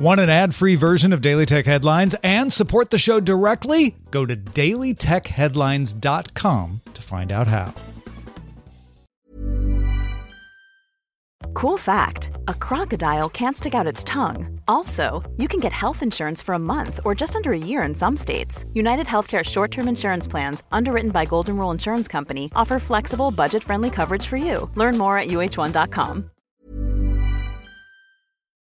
Want an ad free version of Daily Tech Headlines and support the show directly? Go to dailytechheadlines.com to find out how. Cool fact a crocodile can't stick out its tongue. Also, you can get health insurance for a month or just under a year in some states. United Healthcare short term insurance plans, underwritten by Golden Rule Insurance Company, offer flexible, budget friendly coverage for you. Learn more at uh1.com.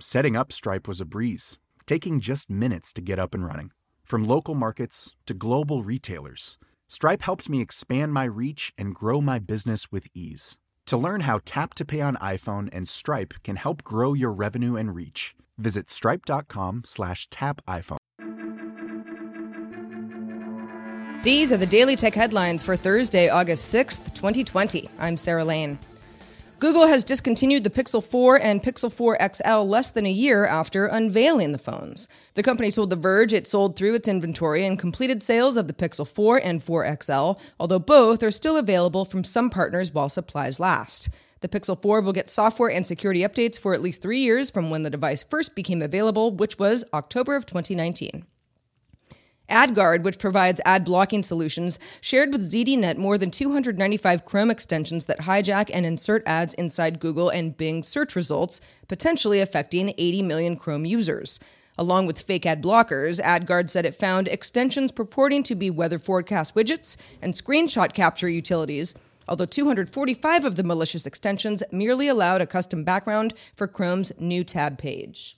Setting up Stripe was a breeze, taking just minutes to get up and running. From local markets to global retailers, Stripe helped me expand my reach and grow my business with ease. To learn how Tap to Pay on iPhone and Stripe can help grow your revenue and reach, visit stripe.com slash tap iPhone. These are the Daily Tech headlines for Thursday, August 6th, 2020. I'm Sarah Lane. Google has discontinued the Pixel 4 and Pixel 4 XL less than a year after unveiling the phones. The company told The Verge it sold through its inventory and completed sales of the Pixel 4 and 4 XL, although both are still available from some partners while supplies last. The Pixel 4 will get software and security updates for at least three years from when the device first became available, which was October of 2019. AdGuard, which provides ad blocking solutions, shared with ZDNet more than 295 Chrome extensions that hijack and insert ads inside Google and Bing search results, potentially affecting 80 million Chrome users. Along with fake ad blockers, AdGuard said it found extensions purporting to be weather forecast widgets and screenshot capture utilities, although 245 of the malicious extensions merely allowed a custom background for Chrome's new tab page.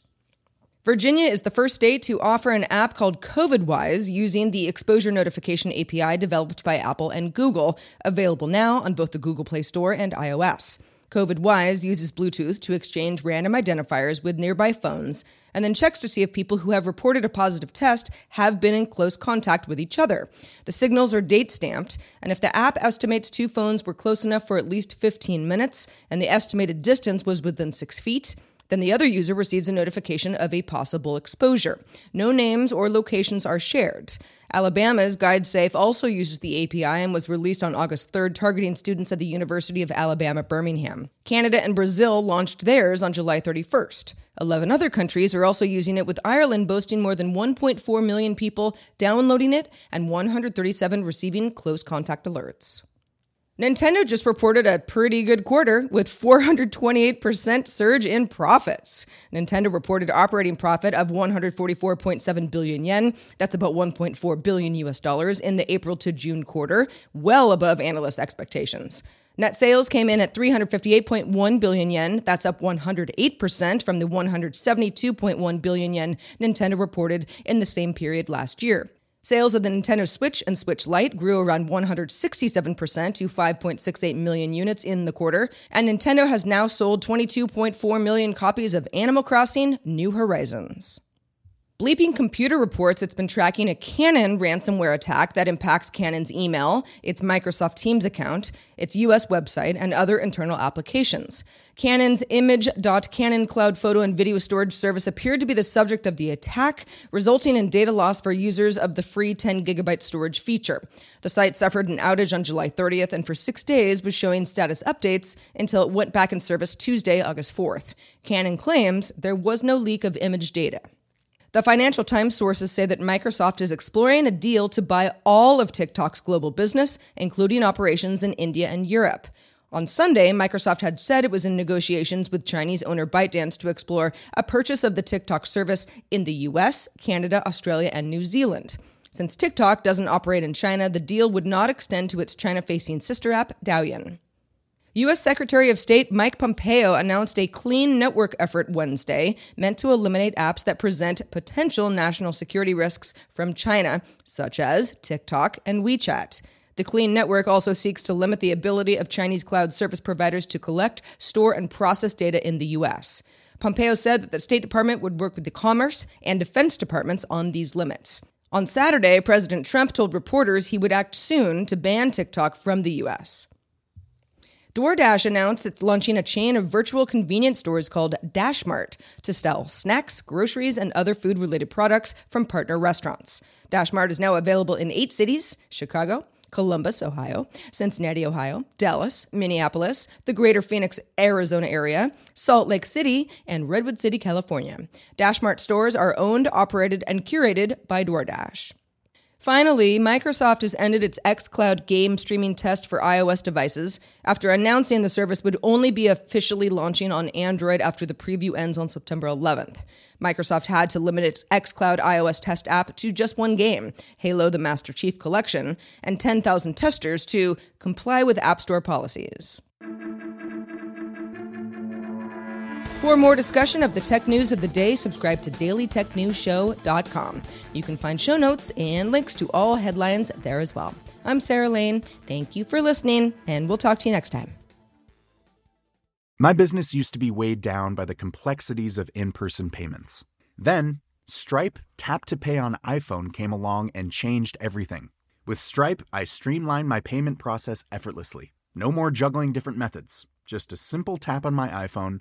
Virginia is the first state to offer an app called COVIDWise using the exposure notification API developed by Apple and Google, available now on both the Google Play Store and iOS. COVIDWise uses Bluetooth to exchange random identifiers with nearby phones and then checks to see if people who have reported a positive test have been in close contact with each other. The signals are date stamped, and if the app estimates two phones were close enough for at least 15 minutes and the estimated distance was within six feet, then the other user receives a notification of a possible exposure. No names or locations are shared. Alabama's GuideSafe also uses the API and was released on August 3rd, targeting students at the University of Alabama, Birmingham. Canada and Brazil launched theirs on July 31st. 11 other countries are also using it, with Ireland boasting more than 1.4 million people downloading it and 137 receiving close contact alerts. Nintendo just reported a pretty good quarter with 428% surge in profits. Nintendo reported operating profit of 144.7 billion yen. That's about 1.4 billion US dollars in the April to June quarter, well above analyst expectations. Net sales came in at 358.1 billion yen. That's up 108% from the 172.1 billion yen Nintendo reported in the same period last year. Sales of the Nintendo Switch and Switch Lite grew around 167% to 5.68 million units in the quarter, and Nintendo has now sold 22.4 million copies of Animal Crossing New Horizons. Bleeping Computer reports it's been tracking a Canon ransomware attack that impacts Canon's email, its Microsoft Teams account, its US website, and other internal applications. Canon's image.canon cloud photo and video storage service appeared to be the subject of the attack, resulting in data loss for users of the free 10 gigabyte storage feature. The site suffered an outage on July 30th and for six days was showing status updates until it went back in service Tuesday, August 4th. Canon claims there was no leak of image data. The Financial Times sources say that Microsoft is exploring a deal to buy all of TikTok's global business, including operations in India and Europe. On Sunday, Microsoft had said it was in negotiations with Chinese owner ByteDance to explore a purchase of the TikTok service in the US, Canada, Australia, and New Zealand. Since TikTok doesn't operate in China, the deal would not extend to its China facing sister app, Douyin. U.S. Secretary of State Mike Pompeo announced a clean network effort Wednesday meant to eliminate apps that present potential national security risks from China, such as TikTok and WeChat. The Clean Network also seeks to limit the ability of Chinese cloud service providers to collect, store, and process data in the U.S. Pompeo said that the State Department would work with the Commerce and Defense Departments on these limits. On Saturday, President Trump told reporters he would act soon to ban TikTok from the U.S. DoorDash announced it's launching a chain of virtual convenience stores called DashMart to sell snacks, groceries, and other food related products from partner restaurants. DashMart is now available in eight cities Chicago, Columbus, Ohio, Cincinnati, Ohio, Dallas, Minneapolis, the greater Phoenix, Arizona area, Salt Lake City, and Redwood City, California. DashMart stores are owned, operated, and curated by DoorDash. Finally, Microsoft has ended its xCloud game streaming test for iOS devices after announcing the service would only be officially launching on Android after the preview ends on September 11th. Microsoft had to limit its xCloud iOS test app to just one game, Halo the Master Chief Collection, and 10,000 testers to comply with App Store policies. For more discussion of the tech news of the day, subscribe to dailytechnewsshow.com. You can find show notes and links to all headlines there as well. I'm Sarah Lane. Thank you for listening, and we'll talk to you next time. My business used to be weighed down by the complexities of in person payments. Then, Stripe Tap to Pay on iPhone came along and changed everything. With Stripe, I streamlined my payment process effortlessly. No more juggling different methods, just a simple tap on my iPhone